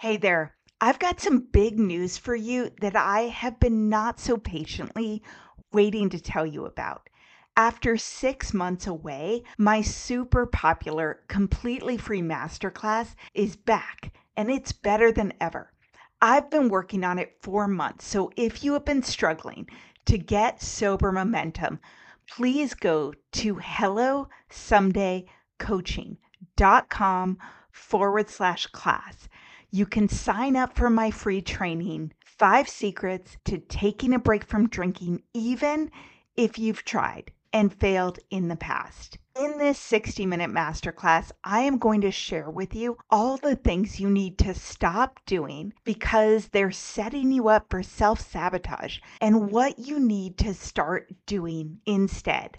Hey there. I've got some big news for you that I have been not so patiently waiting to tell you about. After six months away, my super popular, completely free masterclass is back and it's better than ever. I've been working on it for months, so if you have been struggling to get sober momentum, please go to hellosomedaycoaching.com forward slash class. You can sign up for my free training, Five Secrets to Taking a Break from Drinking, even if you've tried and failed in the past. In this 60 minute masterclass, I am going to share with you all the things you need to stop doing because they're setting you up for self sabotage and what you need to start doing instead.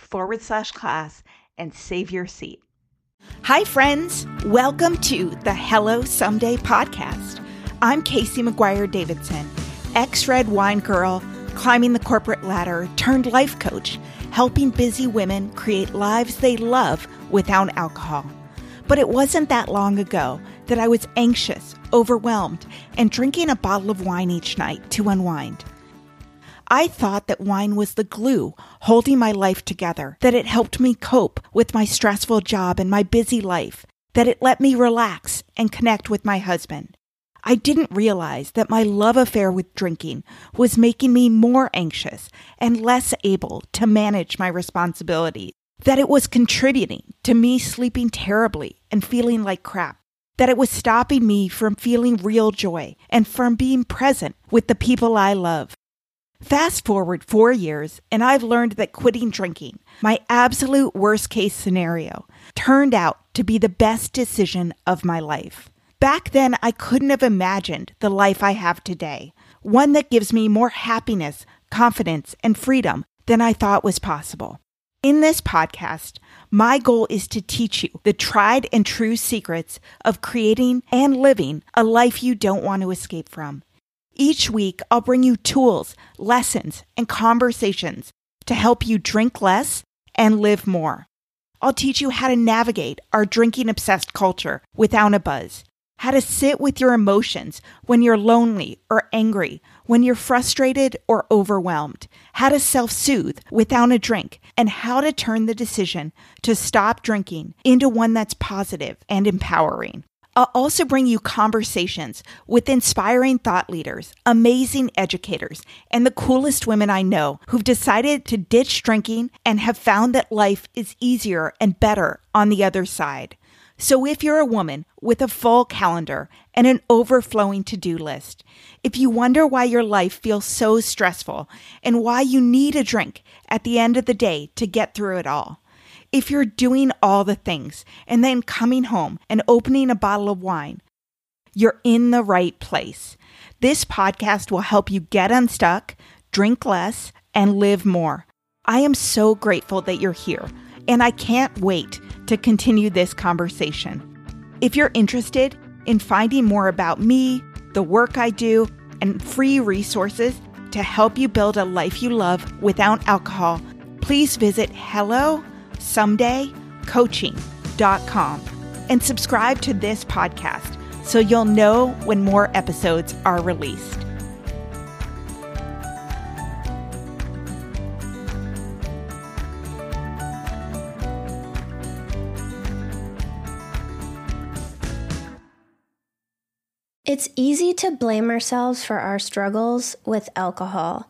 forward slash class and save your seat. Hi, friends. Welcome to the Hello Someday podcast. I'm Casey McGuire Davidson, ex red wine girl, climbing the corporate ladder, turned life coach, helping busy women create lives they love without alcohol. But it wasn't that long ago that I was anxious, overwhelmed, and drinking a bottle of wine each night to unwind. I thought that wine was the glue holding my life together, that it helped me cope with my stressful job and my busy life, that it let me relax and connect with my husband. I didn't realize that my love affair with drinking was making me more anxious and less able to manage my responsibilities, that it was contributing to me sleeping terribly and feeling like crap, that it was stopping me from feeling real joy and from being present with the people I love. Fast forward four years, and I've learned that quitting drinking, my absolute worst case scenario, turned out to be the best decision of my life. Back then, I couldn't have imagined the life I have today, one that gives me more happiness, confidence, and freedom than I thought was possible. In this podcast, my goal is to teach you the tried and true secrets of creating and living a life you don't want to escape from. Each week, I'll bring you tools, lessons, and conversations to help you drink less and live more. I'll teach you how to navigate our drinking obsessed culture without a buzz, how to sit with your emotions when you're lonely or angry, when you're frustrated or overwhelmed, how to self soothe without a drink, and how to turn the decision to stop drinking into one that's positive and empowering. I'll also bring you conversations with inspiring thought leaders, amazing educators, and the coolest women I know who've decided to ditch drinking and have found that life is easier and better on the other side. So, if you're a woman with a full calendar and an overflowing to do list, if you wonder why your life feels so stressful and why you need a drink at the end of the day to get through it all, if you're doing all the things and then coming home and opening a bottle of wine, you're in the right place. This podcast will help you get unstuck, drink less, and live more. I am so grateful that you're here, and I can't wait to continue this conversation. If you're interested in finding more about me, the work I do, and free resources to help you build a life you love without alcohol, please visit hello somedaycoaching.com and subscribe to this podcast so you'll know when more episodes are released. It's easy to blame ourselves for our struggles with alcohol.